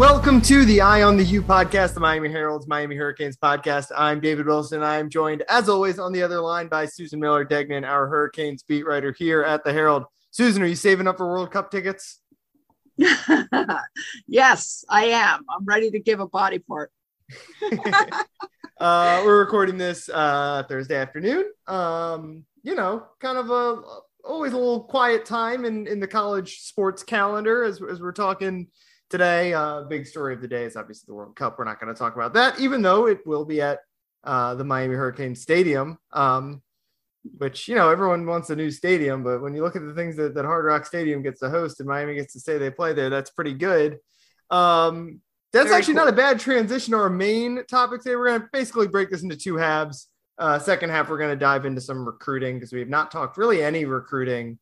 welcome to the Eye on the U podcast, the Miami Herald's Miami Hurricanes podcast. I'm David Wilson. And I am joined, as always, on the other line by Susan Miller Degnan, our Hurricanes beat writer here at the Herald. Susan, are you saving up for World Cup tickets? yes, I am. I'm ready to give a body part. uh, we're recording this uh, Thursday afternoon. Um, you know, kind of a always a little quiet time in, in the college sports calendar as, as we're talking today. Uh, big story of the day is obviously the World Cup. We're not going to talk about that, even though it will be at uh, the Miami Hurricane Stadium, um, which, you know, everyone wants a new stadium. But when you look at the things that, that Hard Rock Stadium gets to host and Miami gets to say they play there, that's pretty good. Um, that's Very actually cool. not a bad transition or our main topic today. We're going to basically break this into two halves. Uh, second half, we're going to dive into some recruiting because we have not talked really any recruiting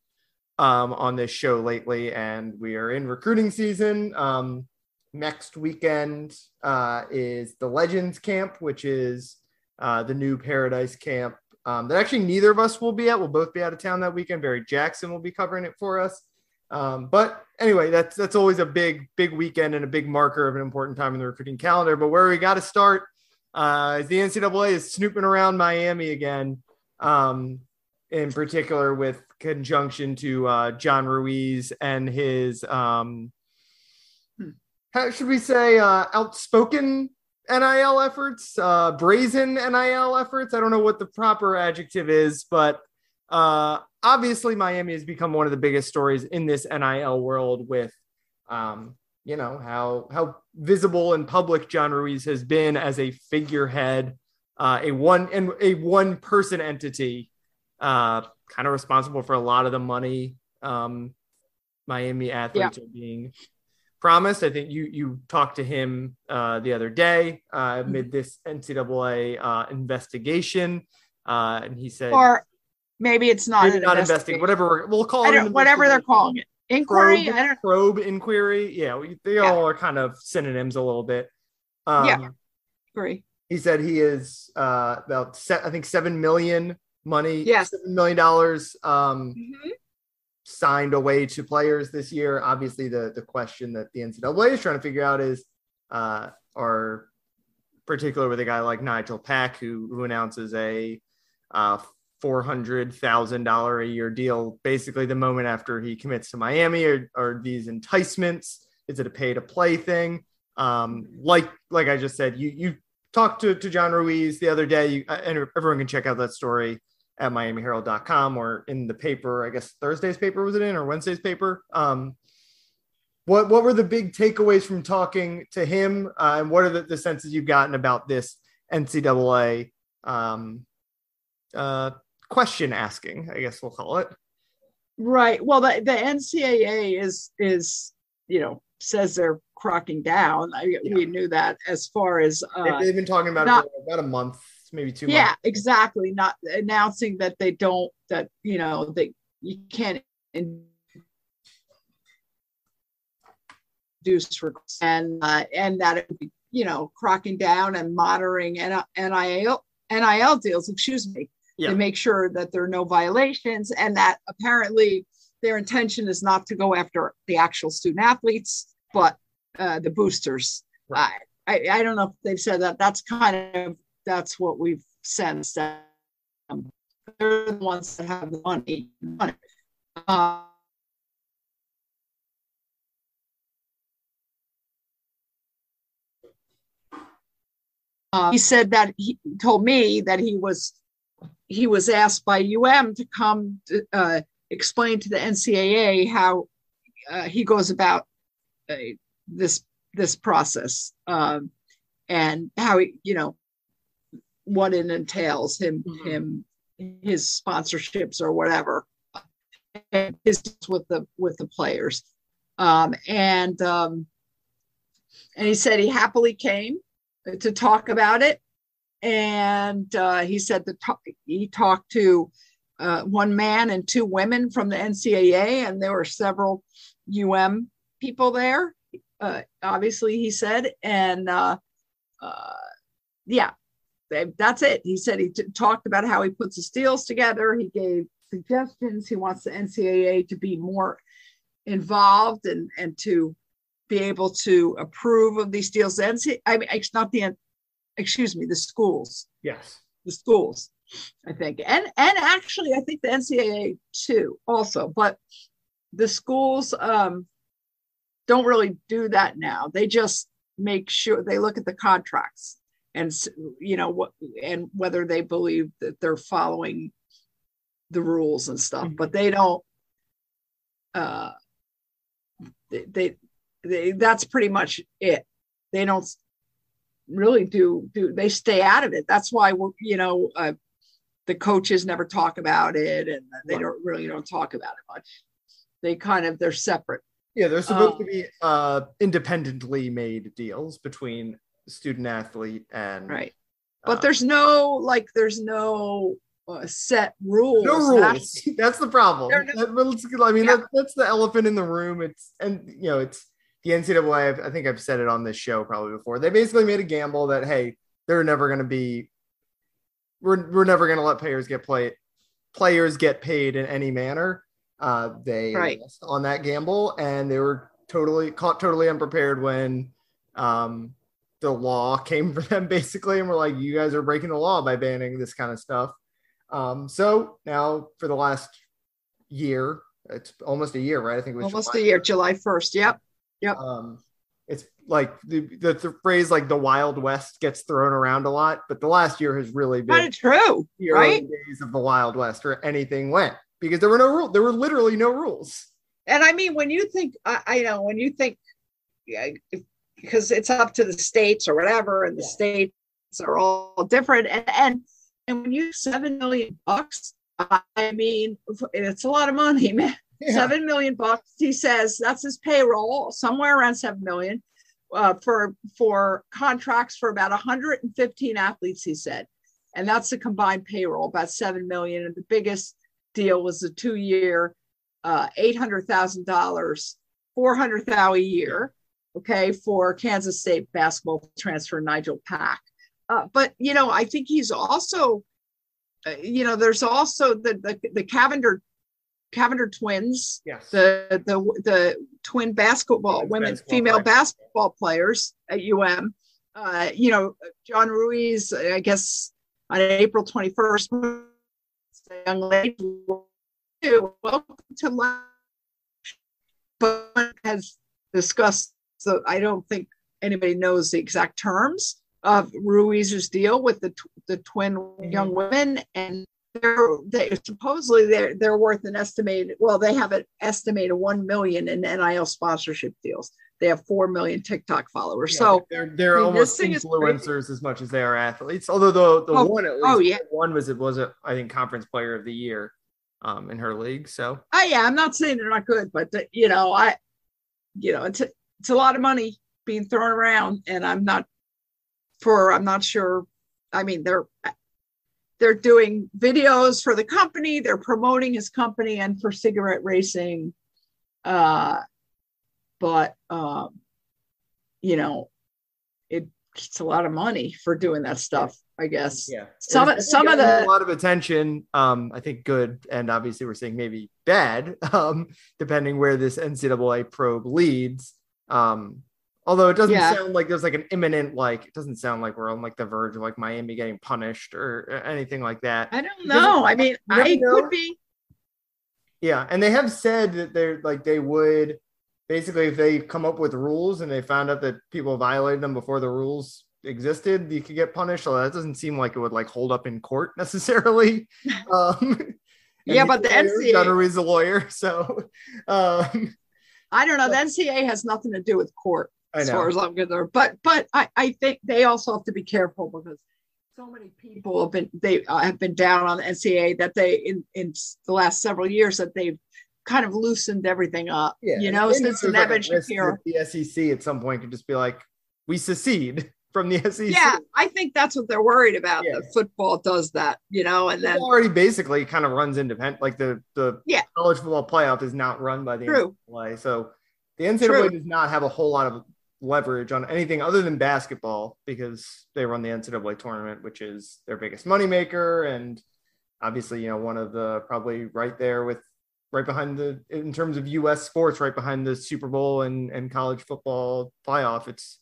um, on this show lately, and we are in recruiting season. Um, next weekend uh, is the Legends Camp, which is uh, the new Paradise Camp um, that actually neither of us will be at. We'll both be out of town that weekend. Barry Jackson will be covering it for us. Um, but anyway, that's that's always a big big weekend and a big marker of an important time in the recruiting calendar. But where we got to start uh, is the NCAA is snooping around Miami again. Um, in particular with conjunction to uh, John Ruiz and his, um, hmm. how should we say, uh, outspoken NIL efforts, uh, brazen NIL efforts. I don't know what the proper adjective is, but uh, obviously Miami has become one of the biggest stories in this NIL world with, um, you know, how how visible and public John Ruiz has been as a figurehead, uh, a one and a one person entity uh, kind of responsible for a lot of the money um, Miami athletes yeah. are being promised. I think you you talked to him uh, the other day uh, amid mm-hmm. this NCAA uh, investigation, uh, and he said, or maybe it's not maybe not investigation, whatever we'll call it, whatever they're calling it, inquiry, probe, probe inquiry. Yeah, we, they yeah. all are kind of synonyms a little bit. Um, yeah, agree. He said he is uh, about se- I think seven million money, yes, $7 million um, mm-hmm. signed away to players this year. Obviously, the, the question that the NCAA is trying to figure out is, uh, are particular with a guy like Nigel Pack, who, who announces a uh, $400,000 a year deal basically the moment after he commits to Miami or, or these enticements? Is it a pay to play thing? Um, like, like I just said, you, you talked to, to John Ruiz the other day, you, and everyone can check out that story at miamiherald.com or in the paper i guess thursday's paper was it in or wednesday's paper? Um, what what were the big takeaways from talking to him uh, and what are the, the, senses you've gotten about this ncaa um, uh, question asking i guess we'll call it? Right. Well the, the ncaa is is you know says they're cracking down. I, yeah. we knew that as far as uh, they've been talking about not, it for about a month maybe two yeah months. exactly not announcing that they don't that you know that you can't induce and uh, and that it be, you know cracking down and monitoring nil nil deals excuse me yeah. to make sure that there are no violations and that apparently their intention is not to go after the actual student athletes but uh, the boosters right. I, I don't know if they've said that that's kind of that's what we've sensed that um, they're the ones that have the money. Uh, uh, he said that he told me that he was he was asked by UM to come to, uh, explain to the NCAA how uh, he goes about uh, this this process um, and how he, you know what it entails him mm-hmm. him his sponsorships or whatever. His with the with the players. Um, and um, and he said he happily came to talk about it. And uh, he said that he talked to uh, one man and two women from the NCAA and there were several UM people there uh, obviously he said. And uh, uh, yeah that's it. He said he t- talked about how he puts his deals together. He gave suggestions. He wants the NCAA to be more involved and and to be able to approve of these deals. The NCAA, I mean, it's not the, excuse me, the schools. Yes. The schools, I think, and and actually, I think the NCAA too, also. But the schools um, don't really do that now. They just make sure they look at the contracts and you know what and whether they believe that they're following the rules and stuff. Mm-hmm. But they don't. Uh, they, they they, that's pretty much it. They don't really do do they stay out of it. That's why we're you know uh, the coaches never talk about it, and they don't really don't talk about it much. They kind of they're separate. Yeah, they're supposed um, to be uh, independently made deals between student athlete and right. But uh, there's no like there's no uh, set rules. No rules. That's the problem. No, that, I mean, yeah. that, that's the elephant in the room. It's and you know it's the NCAA, I think I've said it on this show probably before. They basically made a gamble that hey, they're never going to be, we're we're never going to let players get play, players get paid in any manner. Uh, they right. on that gamble, and they were totally caught totally unprepared when um, the law came for them basically, and we're like, you guys are breaking the law by banning this kind of stuff. Um, so now for the last year, it's almost a year, right? I think it was almost July. a year, July 1st. Yep. Yep. Um, it's like the, the, the phrase like the Wild West gets thrown around a lot, but the last year has really been true, right? days of the Wild West where anything went because there were no rules. There were literally no rules. And I mean, when you think, I, I know when you think, yeah, because it's up to the states or whatever, and the yeah. states are all different, and and and when you seven million bucks, I mean, it's a lot of money, man yeah. seven million bucks. He says that's his payroll, somewhere around seven million, uh, for for contracts for about 115 athletes. He said, and that's the combined payroll, about seven million. And the biggest deal was a two-year, uh, eight hundred thousand dollars, four hundred thousand a year. Okay, for Kansas State basketball transfer Nigel Pack. Uh, but you know, I think he's also, uh, you know, there's also the the, the Cavinder Cavinder twins, yes. the the the twin basketball women, basketball female players. basketball players at UM. Uh, you know, John Ruiz, I guess on April 21st, young lady, welcome to life, but has discussed. So I don't think anybody knows the exact terms of Ruiz's deal with the the twin mm-hmm. young women, and they're they supposedly they're they're worth an estimated well they have an estimated one million in NIL sponsorship deals. They have four million TikTok followers. Yeah, so they're they're I mean, almost influencers as much as they are athletes. Although the the oh, one at oh, least oh, yeah. one was it was a, I think conference player of the year um in her league. So oh yeah, I'm not saying they're not good, but the, you know I you know it's it's a lot of money being thrown around, and I'm not for I'm not sure. I mean they're they're doing videos for the company they're promoting his company and for cigarette racing uh, but um, you know it, it's a lot of money for doing that stuff i guess yeah some some of the a lot of attention um i think good and obviously we're seeing maybe bad um depending where this ncaa probe leads um Although it doesn't yeah. sound like there's like an imminent like it doesn't sound like we're on like the verge of like Miami getting punished or anything like that. I don't know. I mean, I know. could be. Yeah, and they have said that they're like they would basically if they come up with rules and they found out that people violated them before the rules existed, you could get punished. So that doesn't seem like it would like hold up in court necessarily. um, yeah, but the NCAA Gunner is a lawyer, so um, I don't know. The NCA has nothing to do with court as far as I'm concerned. But but I, I think they also have to be careful because so many people have been they uh, have been down on the NCA that they in in the last several years that they've kind of loosened everything up. Yeah, you know, since the Nevin Shapiro. The SEC at some point could just be like, we secede from the SEC. Yeah, I think that's what they're worried about. Yeah. That football does that, you know, and then already basically kind of runs independent. Like the the yeah. college football playoff is not run by the True. NCAA, so the NCAA True. does not have a whole lot of leverage on anything other than basketball because they run the NCAA tournament, which is their biggest moneymaker. And obviously, you know, one of the probably right there with right behind the in terms of U.S. sports, right behind the Super Bowl and and college football playoff. It's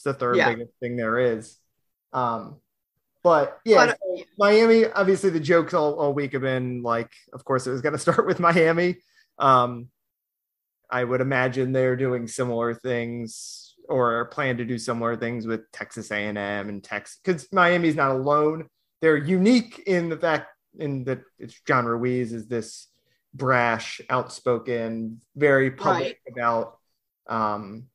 it's the third Yeah. biggest thing there is. Um, but yeah, But- so Miami. Obviously, the jokes all, all week have been like, of course, it was going to start with Miami. Um, I would imagine they're doing similar things or plan to do similar things with Texas A&M and Texas because Miami's not alone. They're unique in the fact in that it's John Ruiz is this brash, outspoken, very public about um,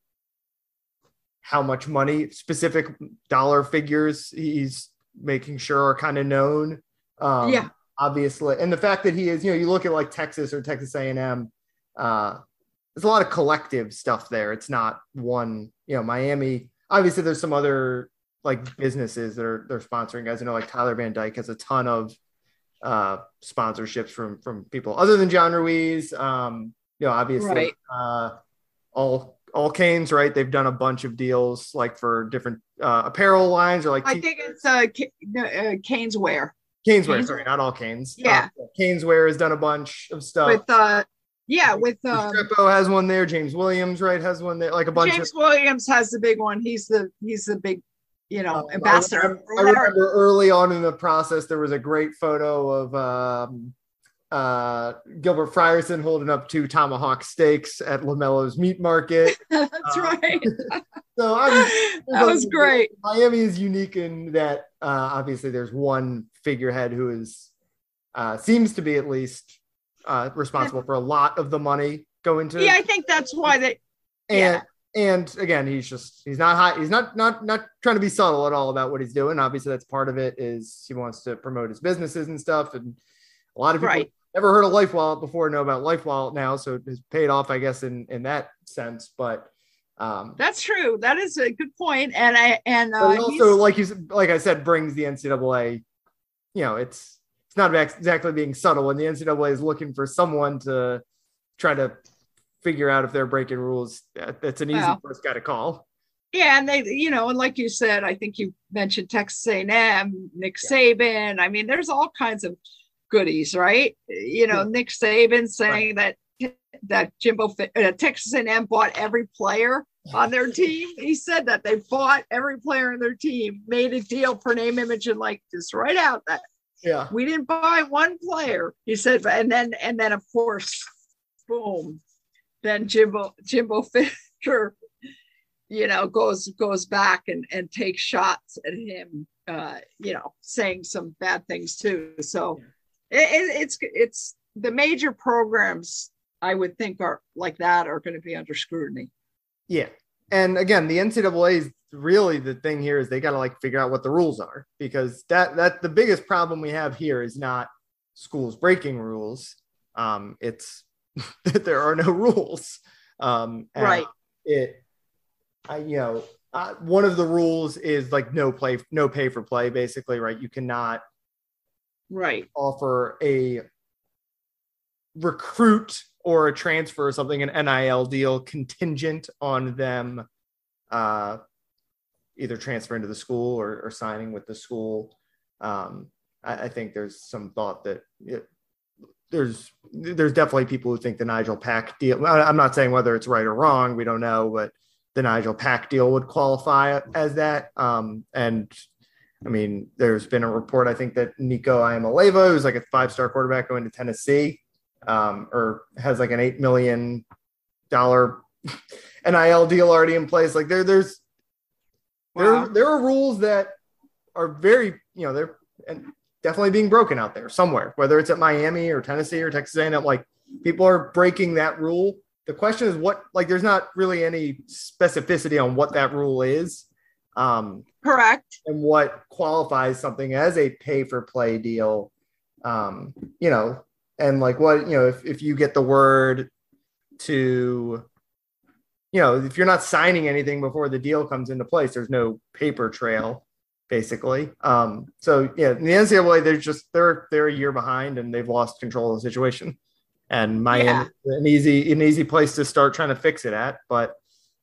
how much money, specific dollar figures he's making sure are kind of known. Um, Yeah. obviously, and the fact that he is, you know, you look at like Texas or Texas A&M, uh, there's a lot of collective stuff there. It's not one, you know, Miami. Obviously, there's some other like businesses that are they're sponsoring guys. I know like Tyler Van Dyke has a ton of uh sponsorships from from people other than John Ruiz. Um, you know, obviously Right. uh all all Canes, right? They've done a bunch of deals like for different uh apparel lines or like I think it's uh, uh Canes wear Canes- sorry, not all Canes. Yeah. Uh, Caneswear has done a bunch of stuff. with uh yeah with um, Restrepo has one there. James Williams, right, has one there. Like a bunch James of Williams has the big one. He's the he's the big you know Um, ambassador. I remember, I remember early on in the process, there was a great photo of um, uh, Gilbert Frierson holding up two tomahawk steaks at Lamello's Meat Market. That's uh, right. So I mean, that was great. Miami is unique in that uh, obviously there's one figurehead who is uh, seems to be at least uh, responsible for a lot of the money going to Yeah, I think that's why they. and Yeah. and again he's just he's not high he's not not not trying to be subtle at all about what he's doing obviously that's part of it is he wants to promote his businesses and stuff and a lot of people Right. Never heard of life wallet before know about life wallet now so it has paid off i guess in in that sense but um That's true. That is a good point. And I and uh, also like you like i said brings the ncaa you know it's it's not exactly being subtle when the ncaa is looking for someone to try to figure out if they're breaking rules that- that's an easy Well. first guy to call yeah, and they you know, and like you said, I think you mentioned Texas A&M, Nick Saban. I mean, there's all kinds of goodies, right? You know, Yeah. Nick Saban saying that that Jimbo uh, Texas A&M bought every player on their team. He said that they bought every player on their team, made a deal for name, image, and likeness right out that yeah we didn't buy one player. He said, and then and then of course, boom, then Jimbo Jimbo Fisher, you know, goes goes back and and takes shots at him, uh, you know, saying some bad things too. So it, it, it's it's the major programs I would think are like that are going to be under scrutiny. Yeah. And again, the NCAA is really the thing here is they got to like figure out what the rules are because that that the biggest problem we have here is not schools breaking rules. Um, it's that there are no rules. Um, and Right. It, I, you know, uh, one of the rules is like no play, no pay for play, basically, right? You cannot Right. offer a recruit or a transfer or something an NIL deal contingent on them uh, either transferring to the school or, or signing with the school. Um, I, I think there's some thought that it, there's there's definitely people who think the Nigel Pack deal. I'm not saying whether it's right or wrong. We don't know, but the Nigel Pack deal would qualify as that. Um, and I mean, there's been a report, I think, that Nico Iamaleava, who's like a five star quarterback going to Tennessee, um, or has like an $8 million NIL deal already in place. Like there, there's, Wow. there, there are rules that are very, you know, they're and definitely being broken out there somewhere, whether it's at Miami or Tennessee or Texas A&M, like people are breaking that rule. The question is what, like, there's not really any specificity on what that rule is. Um, Correct. and what qualifies something as a pay for play deal um you know and like what you know if, if you get the word to you know if you're not signing anything before the deal comes into place there's no paper trail basically um so yeah in the ncaa they're just they're they're a year behind and they've lost control of the situation and miami Yeah. an easy an easy place to start trying to fix it at but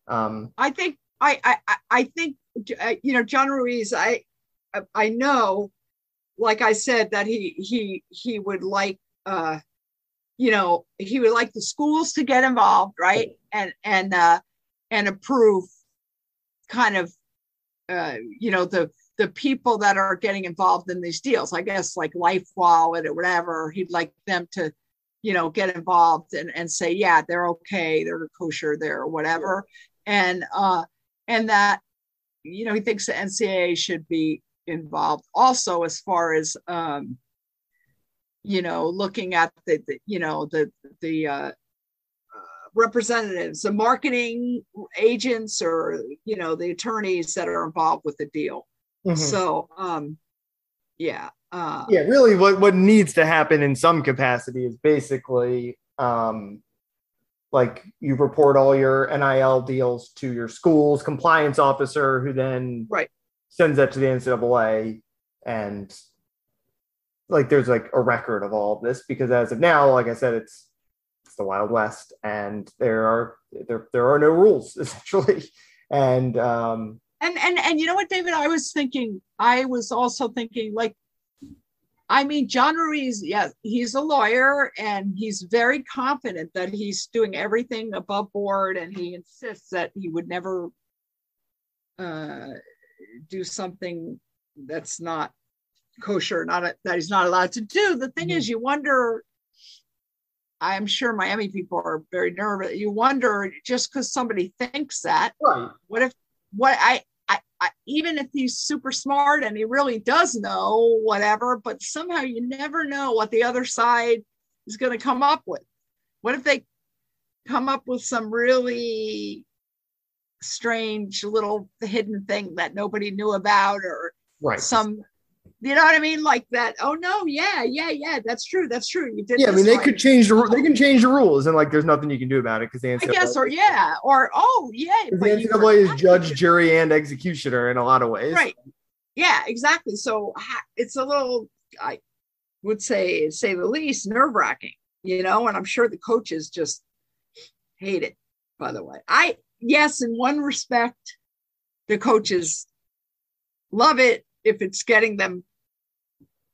um I think I I I- think you know John Ruiz. I I know, like I said, that he he he would like uh you know, he would like the schools to get involved, right? And and uh, and approve kind of uh, you know the the people that are getting involved in these deals. I guess like Life Wallet or whatever. He'd like them to, you know, get involved and and say, yeah, they're okay, they're kosher, they're whatever, and uh, and that you know he thinks the NCAA should be involved also as far as um, you know looking at the, the you know the the uh, uh, representatives the marketing agents or you know the attorneys that are involved with the deal mm-hmm. so um yeah uh, yeah really what what needs to happen in some capacity is basically um like you report all your NIL deals to your school's compliance officer, who then right. sends that to the NCAA, and like there's like a record of all of this because as of now, like I said, it's it's the Wild West, and there are there there are no rules essentially, and um and and and you know what, David, I was thinking, I was also thinking like I mean, John Ruiz, yeah, he's a lawyer and he's very confident that he's doing everything above board and he insists that he would never uh, do something that's not kosher, not a, that he's not allowed to do. The thing mm-hmm. is, you wonder. I'm sure Miami people are very nervous. You wonder just because somebody thinks that, right. what if what I I, even if he's super smart and he really does know whatever, but somehow you never know what the other side is going to come up with. What if they come up with some really strange little hidden thing that nobody knew about or right. some you know what I mean? Like that. Oh no, yeah, yeah, yeah. That's true. That's true. You did. Yeah, I mean, they could change the they can change the rules, and like, there's nothing you can do about it because the NCAA. I guess, or yeah, or oh yeah. The NCAA is judge, jury, and executioner in a lot of ways. Right. Yeah, exactly. So it's a little, I would say, say the least, nerve wracking. You know, and I'm sure the coaches just hate it. By the way, I yes, in one respect, the coaches love it if it's getting them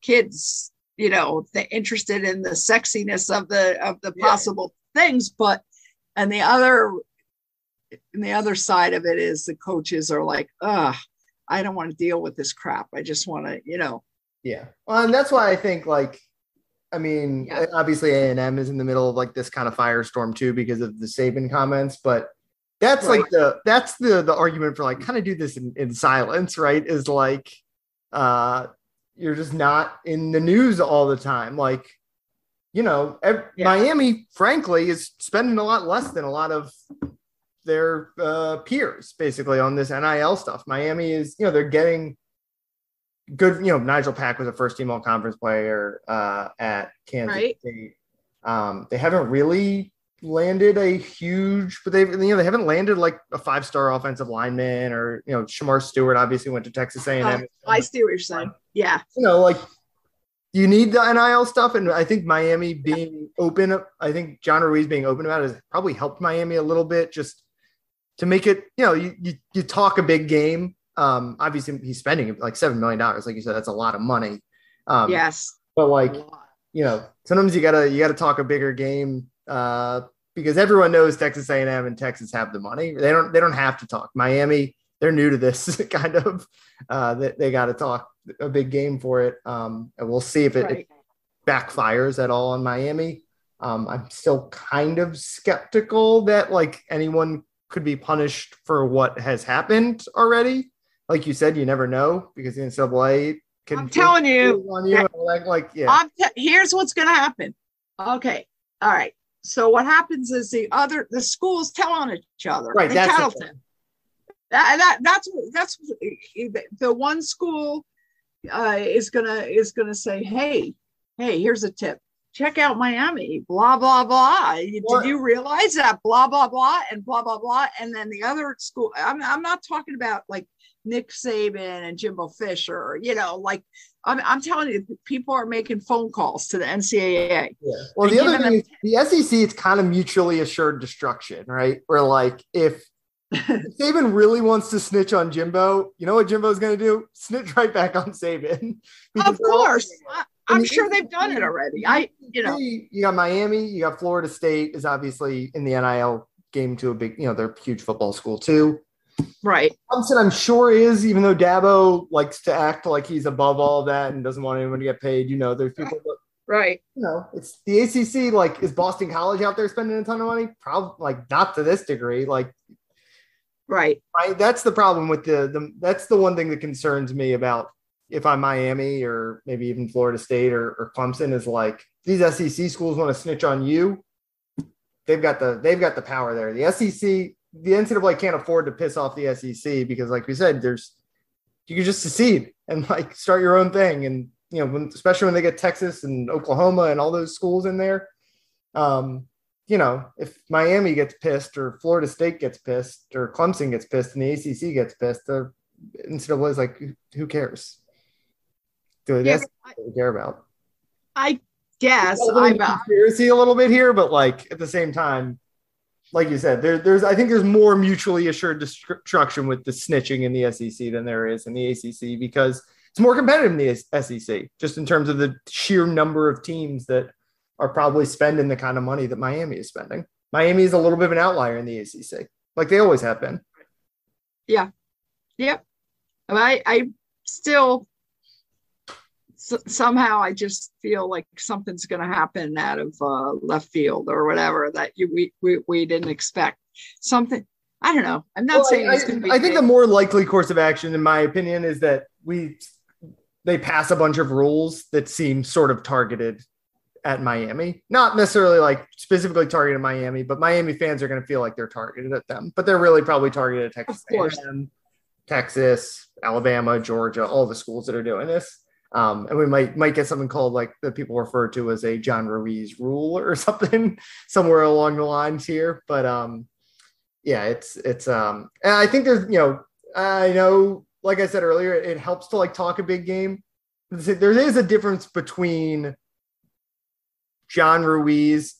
kids you know the, interested in the sexiness of the of the possible yeah. things but and the other and the other side of it is the coaches are like ah i don't want to deal with this crap i just want to you know yeah well and that's why i think like i mean yeah. obviously a&m is in the middle of like this kind of firestorm too because of the saban comments but that's right. like the that's the the argument for like kind of do this in, in silence right is like uh you're just not in the news all the time. Like, you know, yeah. Miami, frankly, is spending a lot less than a lot of their uh, peers basically on this NIL stuff. Miami is, you know, they're getting good. You know, Nigel Pack was a first team all conference player uh, at Kansas right. State. Um, they haven't really landed a huge, but they've you know they haven't landed like a five star offensive lineman or you know Shemar Stewart obviously went to Texas A and M. Oh, I see what you're saying. Yeah, you know like you need the NIL stuff, and I think Miami being open, I think John Ruiz being open about it has probably helped Miami a little bit just to make it. You know, you you, you talk a big game. Um, obviously he's spending like seven million dollars, like you said, that's a lot of money. Um, yes, but like you know, sometimes you gotta you gotta talk a bigger game uh, because everyone knows Texas A&M and Texas have the money. They don't they don't have to talk. Miami, they're new to this kind of. Uh, they, they got to talk a big game for it, um, and we'll see if it, right. it backfires at all on Miami. Um, I'm still kind of skeptical that like anyone could be punished for what has happened already. Like you said, you never know because the NCAA can. I'm telling you, On you like, like yeah. Here's what's going to happen. Okay, all right so what happens is the other the schools tell on each other. Right. That's that, that that's that's the one school uh, is gonna is gonna say, hey, hey, here's a tip. Check out Miami, blah blah blah. Did you realize that? Blah blah blah and blah blah blah. And then the other school. I'm I'm not talking about like Nick Saban and Jimbo Fisher. You know, like I'm, I'm telling you, people are making phone calls to the NCAA. Yeah. Well, the other thing is the SEC, it's kind of mutually assured destruction, right? Where like if, if Saban really wants to snitch on Jimbo, you know what Jimbo's going to do? Snitch right back on Saban. Of course. I'm sure they've done it already. I, you know, you got Miami, you got Florida State is obviously in the NIL game to a big, you know, they're a huge football school too. Right. Clemson, I'm sure is, even though Dabo likes to act like he's above all that and doesn't want anyone to get paid. You know, there's people that, right. You know, it's the ACC. Like, is Boston College out there spending a ton of money? Probably, like, not to this degree. Like, right. Right. That's the problem with the the. That's the one thing that concerns me about if I'm Miami or maybe even Florida State or, or Clemson is like these SEC schools want to snitch on you. They've got the they've got the power there. The SEC the NCAA can't afford to piss off the SEC because, like we said, there's you can just secede and like start your own thing. And you know, when, especially when they get Texas and Oklahoma and all those schools in there, um, you know, if Miami gets pissed or Florida State gets pissed or Clemson gets pissed and the ACC gets pissed, the NCAA is like, who cares? Do yeah, I, care about? I guess I'm conspiracy a little bit here, but like at the same time, like you said, there, there's I think there's more mutually assured destruction with the snitching in the SEC than there is in the ACC because it's more competitive in the SEC, just in terms of the sheer number of teams that are probably spending the kind of money that Miami is spending. Miami is a little bit of an outlier in the ACC, like they always have been. Yeah, yep. I I still somehow I just feel like something's going to happen out of uh, left field or whatever that you, we, we, we didn't expect. Something, I don't know. I'm not well, saying I, it's going to be. I think the more likely course of action, in my opinion, is that we they pass a bunch of rules that seem sort of targeted at Miami. Not necessarily like specifically targeted Miami, but Miami fans are going to feel like they're targeted at them. But they're really probably targeted at Texas, Texas, Alabama, Georgia, all the schools that are doing this. Um, and we might might get something called like that people refer to as a John Ruiz rule or something somewhere along the lines here. But um, yeah, it's it's um, and I think there's you know I know like I said earlier, it helps to like talk a big game. There is a difference between John Ruiz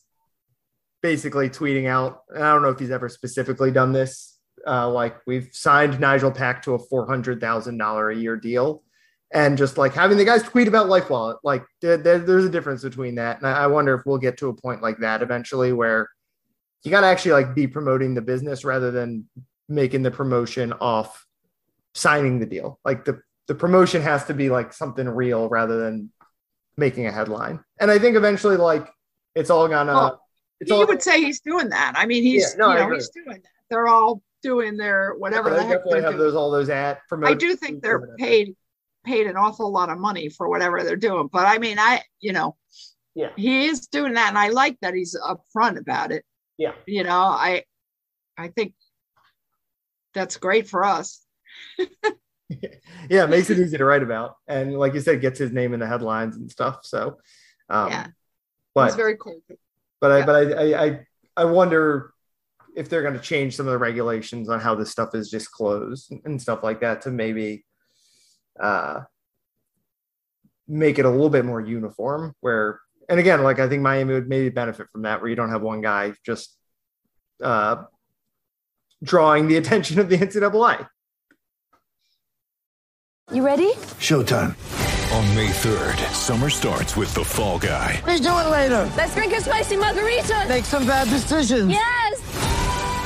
basically tweeting out. I don't know if he's ever specifically done this. Uh, like we've signed Nigel Pack to a four hundred thousand dollar a year deal and just like having the guys tweet about life wallet like there, there's a difference between that and I, wonder if we'll get to a point like that eventually where you got to actually like be promoting the business rather than making the promotion off signing the deal. Like the the promotion has to be like something real rather than making a headline. And i think eventually like it's all gonna well, it's all, would say he's doing that. I mean he's yeah, no, you know he's doing that. They're all doing their whatever yeah, they definitely have doing. those all those ad i do think they're paid paid an awful lot of money for whatever they're doing. But I mean, I, you know, yeah, he is doing that. And I like that he's upfront about it. Yeah. You know, I, I think that's great for us. yeah, it makes it easy to write about. And like you said, gets his name in the headlines and stuff. So, um, yeah, but it's very cool. But I, but I, I, I wonder if they're going to change some of the regulations on how this stuff is disclosed and stuff like that to maybe uh, make it a little bit more uniform. Where, and again, like I think Miami would maybe benefit from that, where you don't have one guy just uh, drawing the attention of the NCAA. You ready? Showtime. On May 3rd, summer starts with The Fall Guy. Let's do it later. Let's drink a spicy margarita. Make some bad decisions. Yes.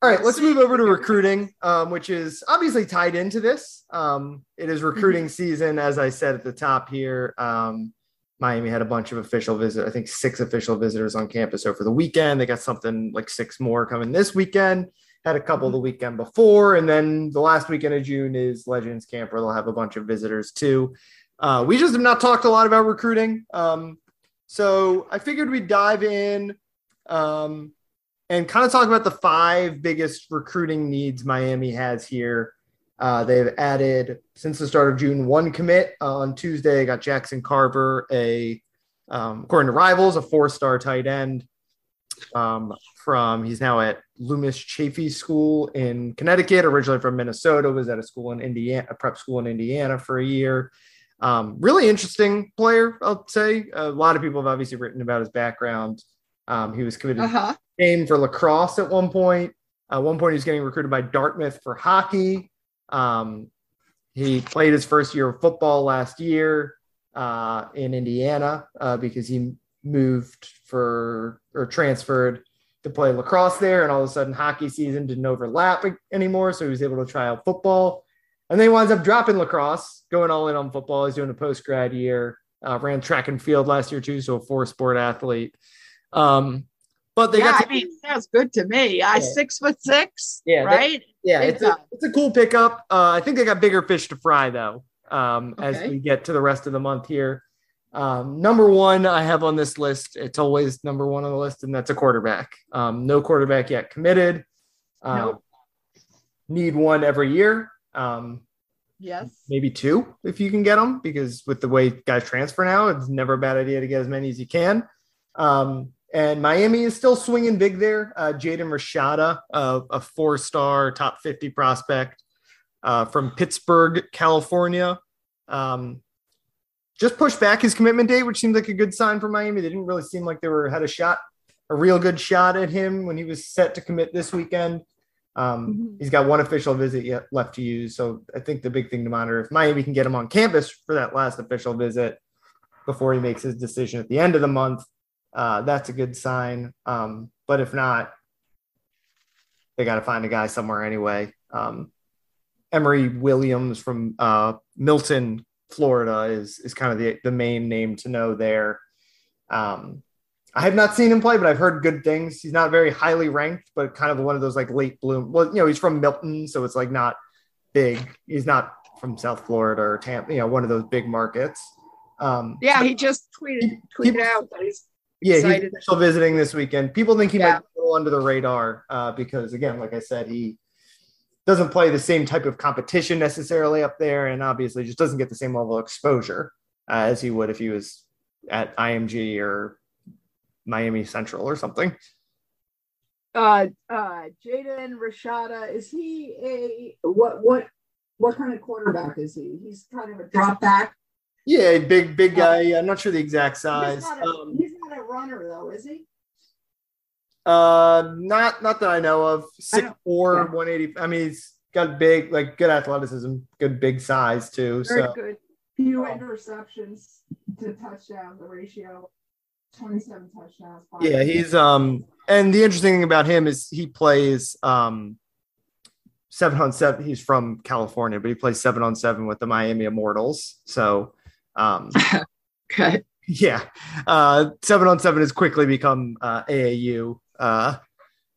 All right, let's move over to recruiting, um, which is obviously tied into this. Um, it is recruiting mm-hmm. season, as I said at the top here. Um, Miami had a bunch of official visitors, I think six official visitors on campus over the weekend. They got something like six more coming this weekend. had a couple the weekend before, and then the last weekend of June is Legends Camp, where they'll have a bunch of visitors too. Uh, we just have not talked a lot about recruiting, um, so I figured we'd dive in um, and kind of talk about the five biggest recruiting needs Miami has here. Uh, they've added since the start of June one commit uh, on Tuesday. Got Jackson Carver, a um, according to Rivals, a four-star tight end um, from he's now at Loomis Chaffee School in Connecticut. Originally from Minnesota, was at a school in Indiana, a prep school in Indiana for a year. Um, really interesting player, I'll say. A lot of people have obviously written about his background. Um, he was committed Uh-huh. game for lacrosse at one point. At one point, he was getting recruited by Dartmouth for hockey. Um, he played his first year of football last year uh, in Indiana uh, because he moved for or transferred to play lacrosse there, and all of a sudden, hockey season didn't overlap anymore, so he was able to try out football. And then he winds up dropping lacrosse, going all in on football. He's doing a post grad year. Uh, ran track and field last year too, so a four sport athlete. Um, but they yeah, got I mean, sounds good to me. I Yeah. six foot six, Yeah, they- right? yeah, Big it's a, time. it's a cool pickup. Uh, I think they got bigger fish to fry though. Um, as we get to the rest of the month here. Um, number one, I have on this list. It's always number one on the list, and that's a quarterback. Um, no quarterback yet committed. Um, Nope. Need one every year. Um, yes. maybe two if you can get them, because with the way guys transfer now, it's never a bad idea to get as many as you can. Um, and Miami is still swinging big there. Uh, Jaden Rashada, uh, a four-star top 50 prospect uh, from Pittsburg, California. Um, just pushed back his commitment date, which seemed like a good sign for Miami. They didn't really seem like they were had a shot, a real good shot at him when he was set to commit this weekend. Um, Mhm. He's got one official visit yet left to use, so I think the big thing to monitor if Miami can get him on campus for that last official visit before he makes his decision at the end of the month, uh, that's a good sign. Um, but if not, they got to find a guy somewhere anyway. Um, Emory Williams from uh, Milton, Florida, is is kind of the the main name to know there. Um, I have not seen him play, but I've heard good things. He's not very highly ranked, but kind of one of those like late bloom. Well, you know, he's from Milton, so it's like not big. He's not from South Florida or Tampa, you know, one of those big markets. Um, Yeah, he just tweeted tweeted out that he's yeah, he's still visiting this weekend. People think he Yeah. might be a little under the radar uh, because, again, like I said, he doesn't play the same type of competition necessarily up there, and obviously just doesn't get the same level of exposure uh, as he would if he was at IMG or Miami Central or something. uh uh Jaden Rashada, is he a what what what kind of quarterback is he? He's kind of a drop back. Yeah, big, big guy. I'm not sure the exact size. He's not, a, Um, not a runner though, is he? Uh, not not that I know of. Six don't- four, yeah. one eighty. I mean, he's got big, like good athleticism, good big size too. Very so good. Few interceptions to touchdowns, the ratio 27 touchdowns. five yeah, he's um, and the interesting thing about him is he plays um, seven on seven. He's from California, but he plays seven on seven with the Miami Immortals. So, um, okay. Yeah, uh, seven on seven has quickly become uh, AAU. Uh,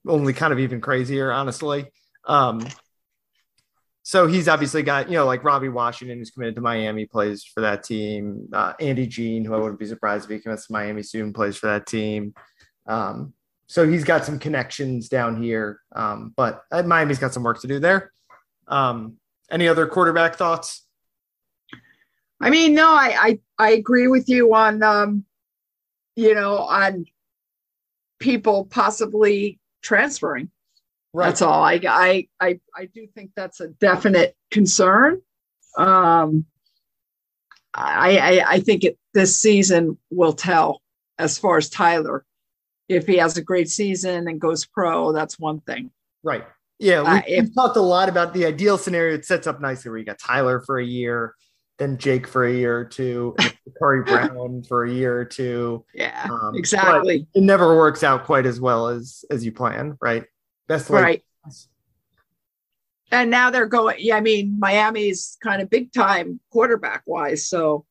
only kind of even crazier, honestly. Um, so he's obviously got you know like Robbie Washington, who's committed to Miami, plays for that team. Uh, Andy Jean, who I wouldn't be surprised if he commits to Miami soon, plays for that team. Um, so he's got some connections down here, um, but uh, Miami's got some work to do there. Um, any other quarterback thoughts? I mean, no, I, I I agree with you on um, you know, on people possibly transferring. That's all. I I I I do think that's a definite concern. Um, I I, I think it, this season will tell as far as Tyler. If he has a great season and goes pro, that's one thing. Right. Yeah, we, Uh, if- we've talked a lot about the ideal scenario. It sets up nicely where you got Tyler for a year, then Jake for a year or two, and Curry Brown for a year or two. Yeah, Um, exactly. It never works out quite as well as as you plan, right? Best way. Right. And now they're going. Yeah, I mean, Miami's kind of big time quarterback wise, so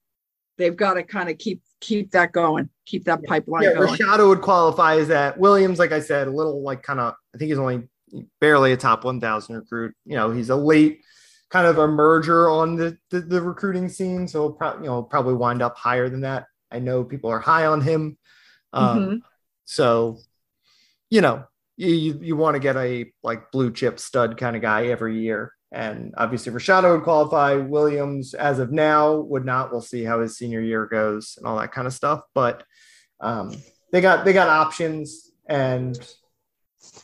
they've got to kind of keep keep that going, keep that pipeline Yeah, going. Rashada would qualify as that. Williams, like I said, a little like kind of. I think he's only barely a top 1000 recruit. You know, he's a late kind of a merger on the, the, the recruiting scene. So he'll pro- you know, probably wind up higher than that. I know people are high on him. Um, Mhm. So, you know, you, you, want to get a like blue chip stud kind of guy every year. And obviously Rashada would qualify. Williams, as of now, would not. We'll see how his senior year goes and all that kind of stuff. But um, they got they got options and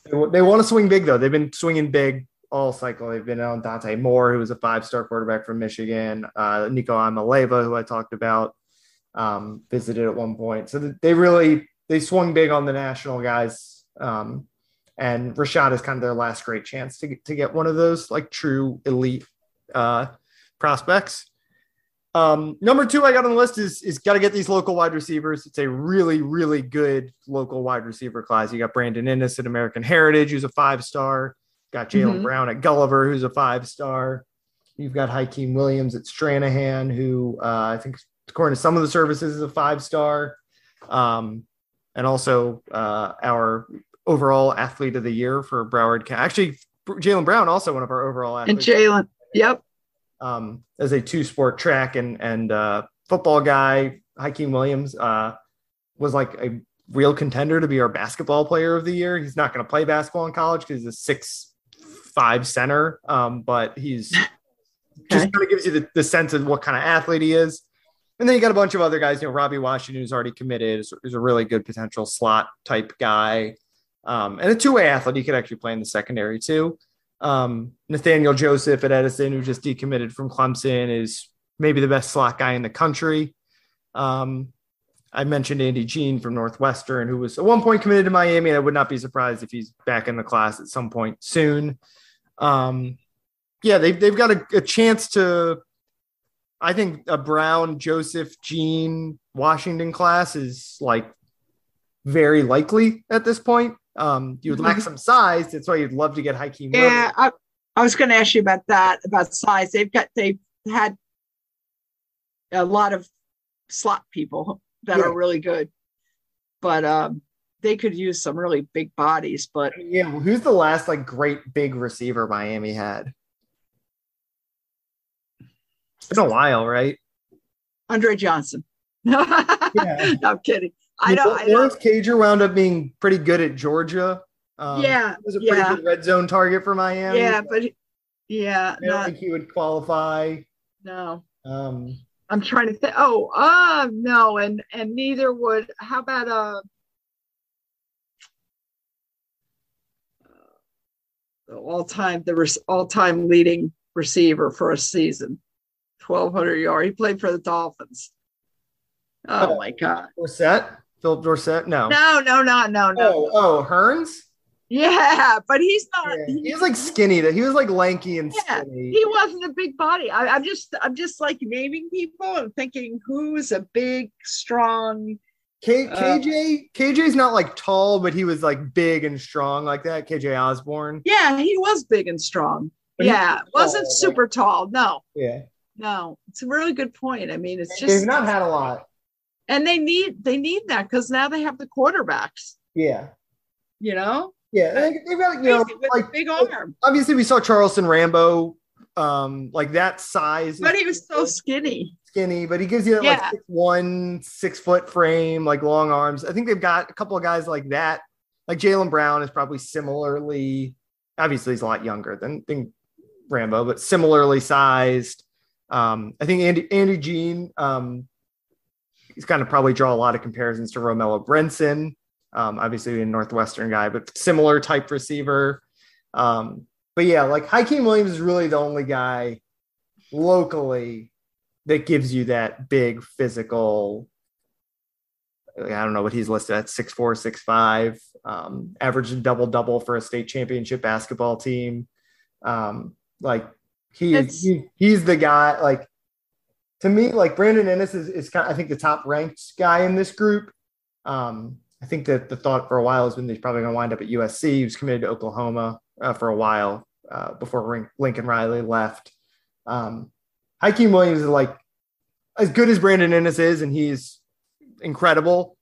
they, they want to swing big though. They've been swinging big all cycle. They've been on Dante Moore, who was a five star quarterback from Michigan. Uh, Nico Iamaleava, who I talked about, um, visited at one point. So they really they swung big on the national guys. Um, and Rashad is kind of their last great chance to get, to get one of those like true elite uh, prospects. Um, number two I got on the list is is got to get these local wide receivers. It's a really really good local wide receiver class. You got Brandon Inniss at American Heritage, who's a five star. Got Jalen Mhm. Brown at Gulliver, who's a five star. You've got Hakeem Williams at Stranahan, who uh, I think, according to some of the services, is a five star. Um, and also uh, our overall athlete of the year for Broward. County. Actually, Jalen Brown, also one of our overall athletes. And Jalen, yep. um, as a two sport track and and uh, football guy. Hakeem Williams uh, was like a real contender to be our basketball player of the year. He's not going to play basketball in college because he's a six five center, um, but he's just kind of gives you the, the sense of what kind of athlete he is. And then you got a bunch of other guys. You know, Robbie Washington, who's already committed, is, is a really good potential slot type guy, um, and a two way athlete. He could actually play in the secondary too. Um, Nathaniel Joseph at Edison, who just decommitted from Clemson, is maybe the best slot guy in the country. Um, I mentioned Andy Jean from Northwestern, who was at one point committed to Miami, and I would not be surprised if he's back in the class at some point soon. Um, yeah, they've they've got a, a chance to. I think a Brown, Joseph, Jean, Washington class is like very likely at this point. Um, you would lack some size. That's why you'd love to get Hakeem. Yeah, I, I was going to ask you about that, about size. They've got, they've had a lot of slot people that Yeah. are really good, but um, they could use some really big bodies. But Yeah, who's the last like great big receiver Miami had? It's been a while, right? Andre Johnson. no, I'm kidding. I don't. I Lawrence Cager wound up being pretty good at Georgia. Um, Yeah, was a pretty yeah. good red zone target for Miami. yeah, but he- yeah, I don't not, think he would qualify. no. Um, I'm trying to think. Oh, uh, no, and and neither would. How about uh, the all-time the all-time leading receiver for a season, 1,200 yard. He played for the Dolphins. Oh Oh. my God! Dorsett, Phillip Dorsett. No. No, no, no, no, no. Oh, oh, Hurns. Yeah, but he's not. Yeah. He was like skinny. That he was like lanky and Yeah, skinny. he wasn't a big body. I, I'm just, I'm just like naming people and thinking who's a big, strong. K- Uh, KJ KJ's not like tall, but he was like big and strong like that. KJ Osborne. Yeah, he was big and strong. But yeah, was like- super tall. No, Yeah, no, it's a really good point. I mean, it's just they've not had a lot. and they need, they need that because now they have the quarterbacks. Yeah, You know, yeah. They, they've got you know like big arm, obviously we saw Charleston Rambo, um, like that size. but he was so skinny. Skinny, but he gives you that Yeah. like six one, six foot frame, like long arms. I think they've got a couple of guys like that. Like Jalen Brown is probably similarly, obviously he's a lot younger than, than Rambo, but similarly sized. Um, I think Andy Andy Jean, um, he's kind of probably draw a lot of comparisons to Romello Brinson. Um, obviously a Northwestern guy, but similar type receiver. Um, but yeah, like Hakeem Williams is really the only guy locally that gives you that big physical. I don't know what he's listed at six four, six five, um, average double double for a state championship basketball team. Um, like he, he he's the guy. Like to me, like Brandon Inniss is, is kind of, I think the top ranked guy in this group. Um, I think that the thought for a while has been he's probably going to wind up at USC. He was committed to Oklahoma uh, for a while uh, before Lincoln Riley left. Um, Hakeem Williams is like as good as Brandon Inniss is, and he's incredible.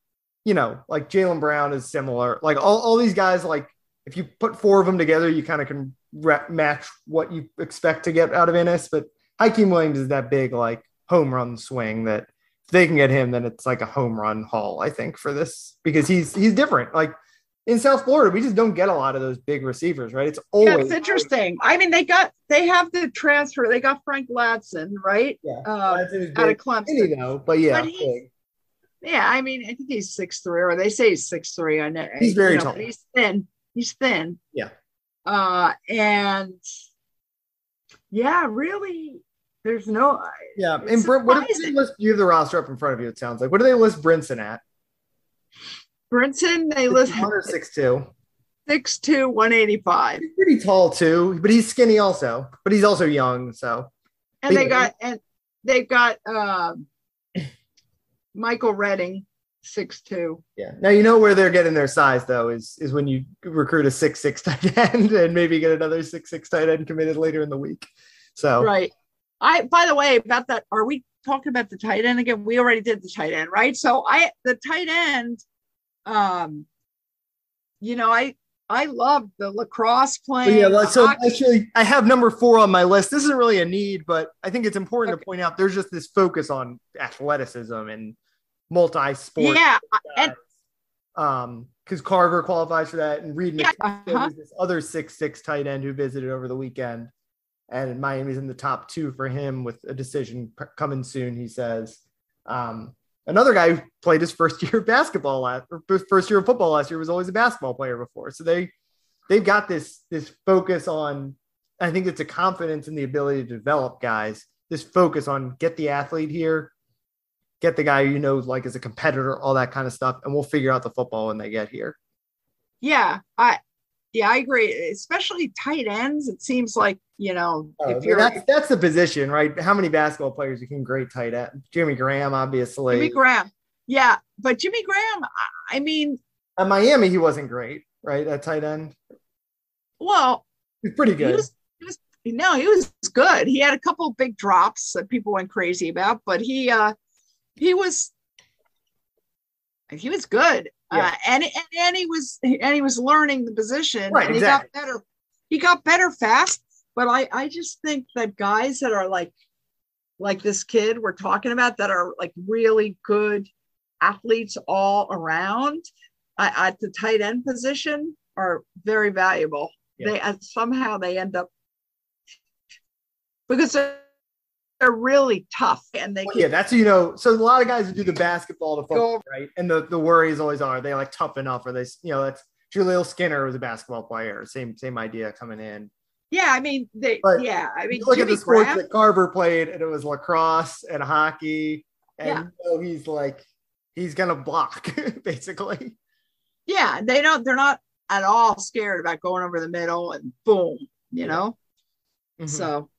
You know, like Jalen Brown is similar. Like all, all these guys, like if you put four of them together, you kind of can match what you expect to get out of Inniss. But Hakeem Williams is that big like home run swing that if they can get him, then it's like a home run haul. I think for this because he's he's different. Like in South Florida, we just don't get a lot of those big receivers, right? It's Yeah, always it's interesting. I mean, they got they have the transfer. They got Frank Ladson, right? Yeah, Uh, out of Clemson. skinny, though, but yeah, But big. Yeah, I mean, I think he's six three, or they say he's six three. I know He's very you know, tall. He's thin. He's thin. Yeah. Uh, and yeah, really, there's no. yeah. And Brent, what do they list? You have the roster up in front of you. It sounds like. What do they list Brinson at? Brinson, they list One or six two. six two, one eighty five, He's pretty tall too, but he's skinny also. But he's also young, so and they got and they've got um, Michael Redding, six two. yeah. Now you know where they're getting their size though is is when you recruit a six six tight end and maybe get another six six tight end committed later in the week. So Right. I by the way, about that, are we talking about the tight end again? We already did the tight end, right? So I the tight end, um, you know, I I love the lacrosse playing. yeah, so hockey- actually, I have number four on my list. This isn't really a need, but I think it's important to point out there's just this focus on athleticism and multi-sport. yeah, and um, because Carver qualifies for that, and Reed Yeah, uh-huh. is this other six six tight end who visited over the weekend, and Miami's in the top two for him with a decision coming soon. He says. Um, another guy who played his first year of basketball last, first year of football last year was always a basketball player before. So they they've got this this focus on. I think it's a confidence in the ability to develop guys. This focus on get the athlete here, get the guy you know like as a competitor, all that kind of stuff, and we'll figure out the football when they get here. yeah, I yeah, I agree. Especially tight ends. It seems like you know Uh, if you're that's that's the position, right? How many basketball players became great tight end? Jimmy Graham, obviously. Jimmy Graham. Yeah, but Jimmy Graham. I- mean, At Miami, he wasn't great, right? At tight end, well, he's pretty he good. was, he was no he was good he had a couple big drops that people went crazy about but he uh he was he was good Yeah. uh, and, and and he was and he was learning the position Right, and exactly. he got better he got better fast but i i just think that guys that are like like this kid we're talking about that are like really good athletes all around uh, at the tight end position are very valuable Yeah. they uh, somehow they end up because they're, they're really tough and they Well, yeah, that's you know. So a lot of guys who do the basketball to football, right? And the the worries always are they like tough enough, or they you know that's Julio Skinner was a basketball player. Same same idea coming in. yeah i mean they But yeah i mean look at Jimmy the sports Graham, that Carver played, and it was lacrosse and hockey, and Yeah. you know, he's like he's gonna block basically. yeah they don't they're not at all scared about going over the middle and boom you know Mm-hmm. so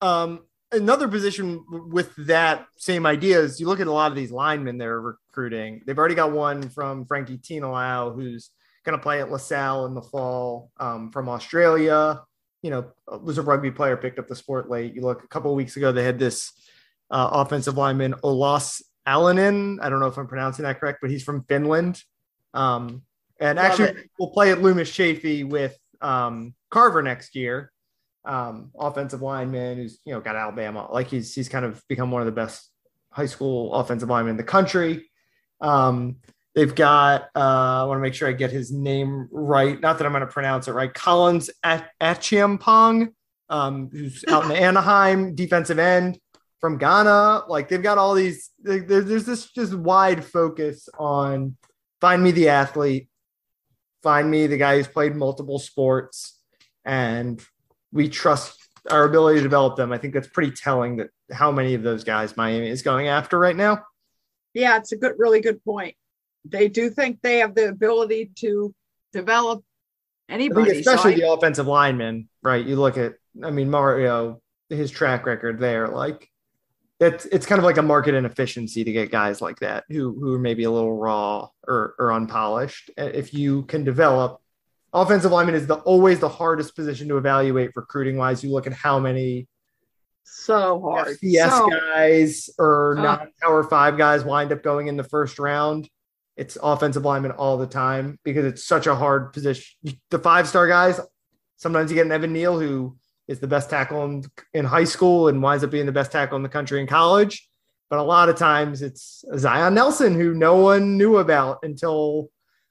Um, another position with that same idea is you look at a lot of these linemen they're recruiting. They've already got one from Frankie Tinalau who's going to play at LaSalle in the fall um, from Australia. You know, was a rugby player, picked up the sport late. You look a couple of weeks ago, they had this uh, offensive lineman, Olas Alanin. I don't know if I'm pronouncing that correct, but he's from Finland. Um, and Love actually, it. we'll play at Loomis Chafee with um, Carver next year um, offensive lineman who's you know got Alabama. Like he's he's kind of become one of the best high school offensive linemen in the country. Um, they've got uh, I want to make sure I get his name right. Not that I'm going to pronounce it right. Collins At- Acheampong, um, who's out in Anaheim, defensive end from Ghana. Like they've got all these. there- There's this just wide focus on find me the athlete, find me the guy who's played multiple sports, and we trust our ability to develop them. I think that's pretty telling that how many of those guys Miami is going after right now. yeah it's a good really good point they do think they have the ability to develop anybody so especially I- the offensive linemen, right? You look at, I mean, Mario, his track record there, like it's it's kind of like a market inefficiency to get guys like that who who are maybe a little raw or or unpolished. If you can develop offensive lineman is the always the hardest position to evaluate recruiting wise. You look at how many so hard FCS so, guys or Ah. non power five guys wind up going in the first round. it's offensive lineman all the time because it's such a hard position. The five star guys, sometimes you get an Evan Neal who is the best tackle in, in high school and winds up being the best tackle in the country in college. But a lot of times it's Zion Nelson who no one knew about until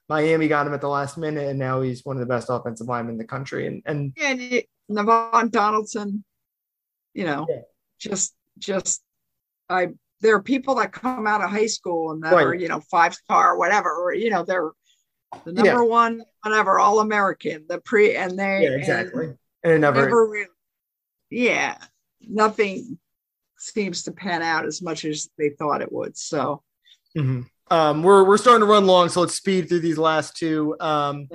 Miami got him at the last minute, and now he's one of the best offensive linemen in the country. And and and it, Navaughn Donaldson, you know, Yeah. just just I there are people that come out of high school and that Right. are you know five star or whatever, or you know they're the Yeah. number one whatever all American, the pre and they yeah, exactly. And and never, never really, yeah, nothing seems to pan out as much as they thought it would. So Mhm. Um, we're we're starting to run long, so let's speed through these last two. Um,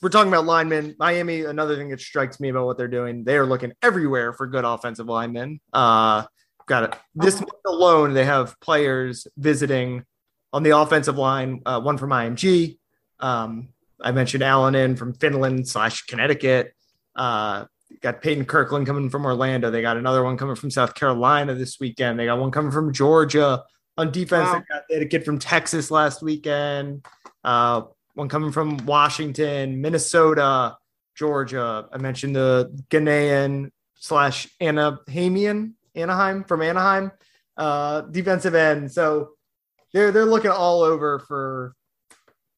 we're talking about linemen. Miami, another thing that strikes me about what they're doing, they are looking everywhere for good offensive linemen. Uh, got it. This month alone, they have players visiting on the offensive line. Uh, one from IMG. Um, I mentioned Allen in from Finland slash Connecticut. Uh, got Peyton Kirkland coming from Orlando. They got another one coming from South Carolina this weekend. They got one coming from Georgia on defense. Wow. They, got, they had a kid from Texas last weekend. Uh, one coming from Washington, Minnesota, Georgia. I mentioned the Ghanaian slash Anahamian, Anaheim from Anaheim, uh, defensive end. So they're they're looking all over for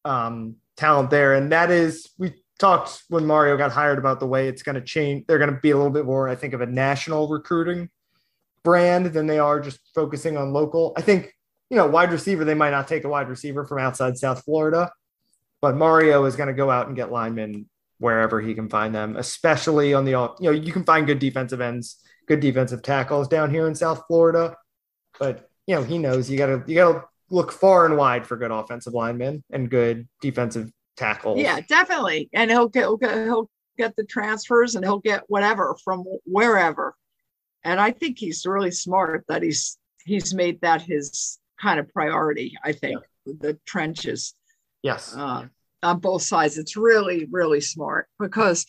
um, talent there, and that is we talked when Mario got hired about the way it's going to change. They're going to be a little bit more, I think, of a national recruiting brand than they are just focusing on local. I think you know wide receiver they might not take a wide receiver from outside South Florida, but Mario is going to go out and get linemen wherever he can find them, especially on the you know you can find good defensive ends, good defensive tackles down here in South Florida, but you know he knows you got to you got to look far and wide for good offensive linemen and good defensive tackles. yeah, definitely. And he'll get, he'll get he'll get the transfers and he'll get whatever from wherever. And I think he's really smart that he's he's made that his kind of priority. I think the trenches Yes. uh, on both sides. It's really really smart because.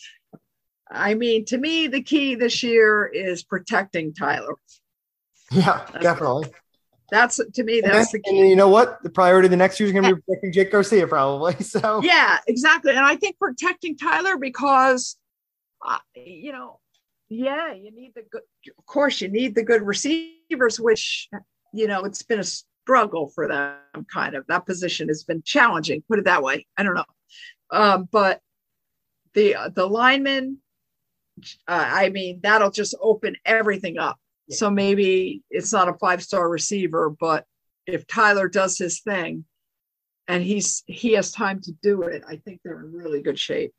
I mean, to me, the key this year is protecting Tyler. yeah. Definitely. That's to me, that's then- the key. you know what? The priority the next year is going to be protecting Jake Garcia, probably. So Yeah, exactly. And I think protecting Tyler because, uh, you know, yeah, you need the good, of course, you need the good receivers, which, you know, it's been a struggle for them, kind of. That position has been challenging, put it that way. I don't know. Um, but the the linemen, uh, I mean, that'll just open everything up. Yeah. So maybe it's not a five star receiver, but if Tyler does his thing, and he's he has time to do it, I think they're in really good shape.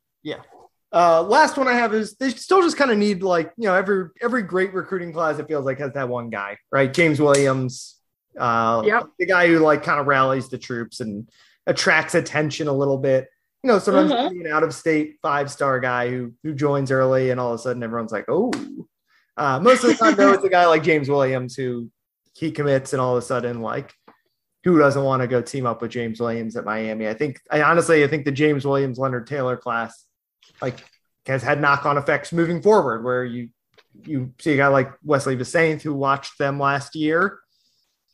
Uh, last one I have is they still just kind of need like you know every every great recruiting class it feels like has that one guy right James Williams, uh, Yep. the guy who like kind of rallies the troops and attracts attention a little bit. You know, sometimes Mhm. you an out of state five star guy who who joins early and all of a sudden everyone's like, oh. Uh, most of the time though, it's a guy like James Williams who he commits and all of a sudden like who doesn't want to go team up with James Williams at Miami? I think I honestly I think the James Williams Leonard Taylor class like has had knock-on effects moving forward where you you see a guy like Wesley Bissainthe who watched them last year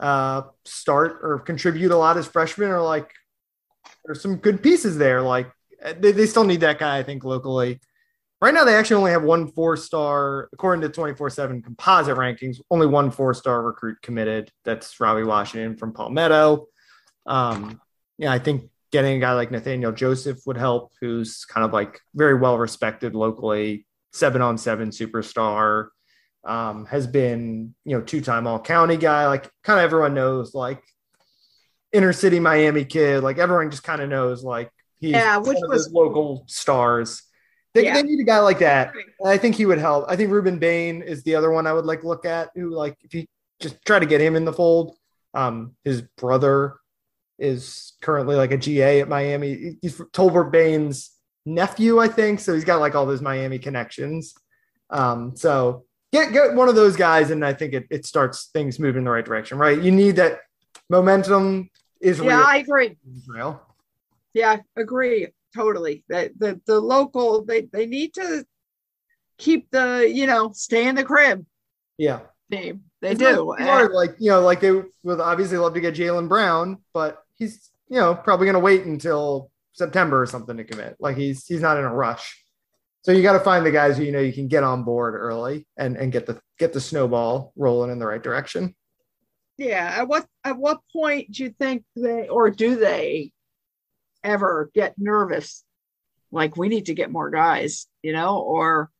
uh start or contribute a lot as freshmen or like there's some good pieces there. Like they, they still need that guy I think locally. Right now they actually only have one four star according to 24/7 composite rankings only one four star recruit committed. That's Robbie Washington from Palmetto. Um yeah I think getting a guy like Nathaniel Joseph would help, who's kind of like very well respected locally, seven on seven superstar, um, has been, you know, two time all county guy. Like kind of everyone knows, like inner city Miami kid. Like everyone just kind of knows, like he's Yeah, which one of was- local stars. They, Yeah. they need a guy like that. I think he would help. I think Rueben Bain is the other one I would like look at who like if you just try to get him in the fold. Um, his brother is currently like a GA at Miami. He's Tolbert Bain's nephew, I think. So he's got like all those Miami connections. Um, so get get one of those guys, and I think it, it starts things moving in the right direction, right? You need that momentum is Yeah, real. I agree. real. Yeah, agree totally. The the, the local they they need to keep the you know stay in the crib Yeah. team. They It's do. like you know, like they would obviously love to get Jalen Brown, but he's you know, probably going to wait until September or something to commit. Like he's he's not in a rush. So you got to find the guys who you know you can get on board early and and get the get the snowball rolling in the right direction. Yeah. At what at what point do you think they or do they ever get nervous? Like we need to get more guys, you know, or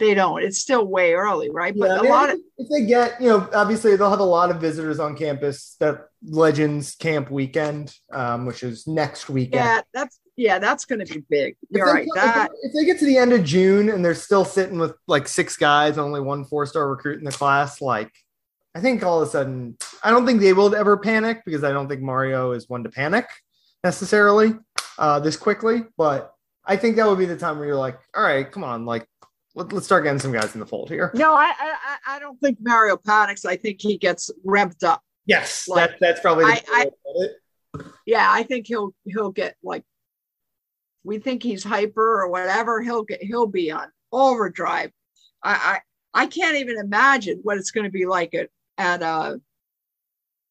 they don't. It's still way early, right? But Yeah, I a lot of if they get, you know, obviously they'll have a lot of visitors on campus that Legends Camp weekend, um, which is next weekend. yeah, that's yeah, that's going to be big. You're they- right. if That they, if they get to the end of June and they're still sitting with like six guys, only one four star recruit in the class, like I think all of a sudden, I don't think they will ever panic because I don't think Mario is one to panic necessarily uh, this quickly. But I think that would be the time where you're like, all right, come on, like let, let's start getting some guys in the fold here. no, I, I I- don't think Mario panics. I think he gets revved up. Yes, Like, that, that's probably the I- I- way to put it. Yeah, I think he'll he'll get like we think he's hyper or whatever. He'll get he'll be on overdrive. I I, I can't even imagine what it's going to be like at at uh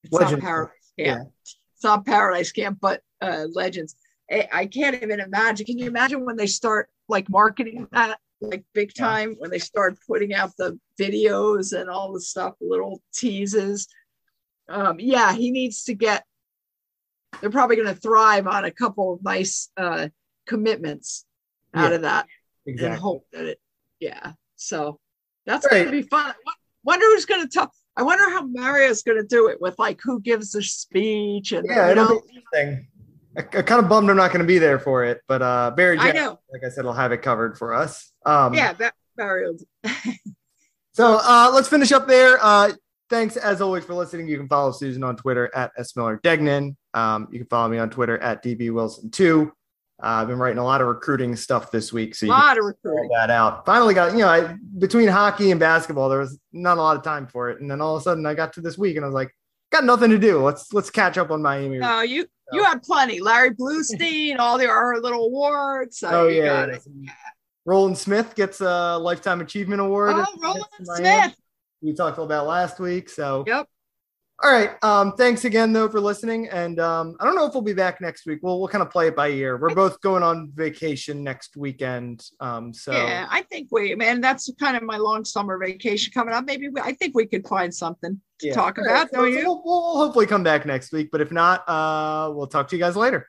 it's not Legends. Paradise Yeah. Camp. It's not Paradise Camp, but uh Legends. I, I can't even imagine. Can you imagine when they start like marketing that like big time when they start putting out the videos and all the stuff, little teases. Um, yeah, he needs to get they're probably going to thrive on a couple of nice uh, commitments out Yeah, of that Exactly. and hope that it, yeah. So that's Right. going to be fun. Wo- Wonder who's going to tell. I wonder how Mario's going to do it with like who gives the speech and Yeah, you it'll know. be interesting. I, I kind of bummed I'm not going to be there for it, but uh, Barry I know. like I said, will have it covered for us. Um, Yeah, Mario. So uh, let's finish up there. Uh, thanks as always for listening. You can follow Susan on Twitter at S Miller Degnan. Um, you can follow me on Twitter at DB Wilson two. Uh, I've been writing a lot of recruiting stuff this week, so A you can lot of recruiting. that out. Finally got you know I, between hockey and basketball, there was not a lot of time for it, and then all of a sudden I got to this week and I was like, got nothing to do. Let's let's catch up on Miami. No, you you had plenty. Larry Blustein, all the our little awards. So oh yeah. Roland Smith gets a lifetime achievement award. Oh, Roland. Smith. we talked about last week. So Yep. All right. Um, thanks again though for listening. And um, I don't know if we'll be back next week. We'll we'll kind of play it by ear. We're both going on vacation next weekend. Um, so Yeah, I think we, man, that's kind of my long summer vacation coming up. Maybe we, I think we could find something to yeah. talk about, don't so you? We'll, we'll hopefully come back next week. But if not, uh, we'll talk to you guys later.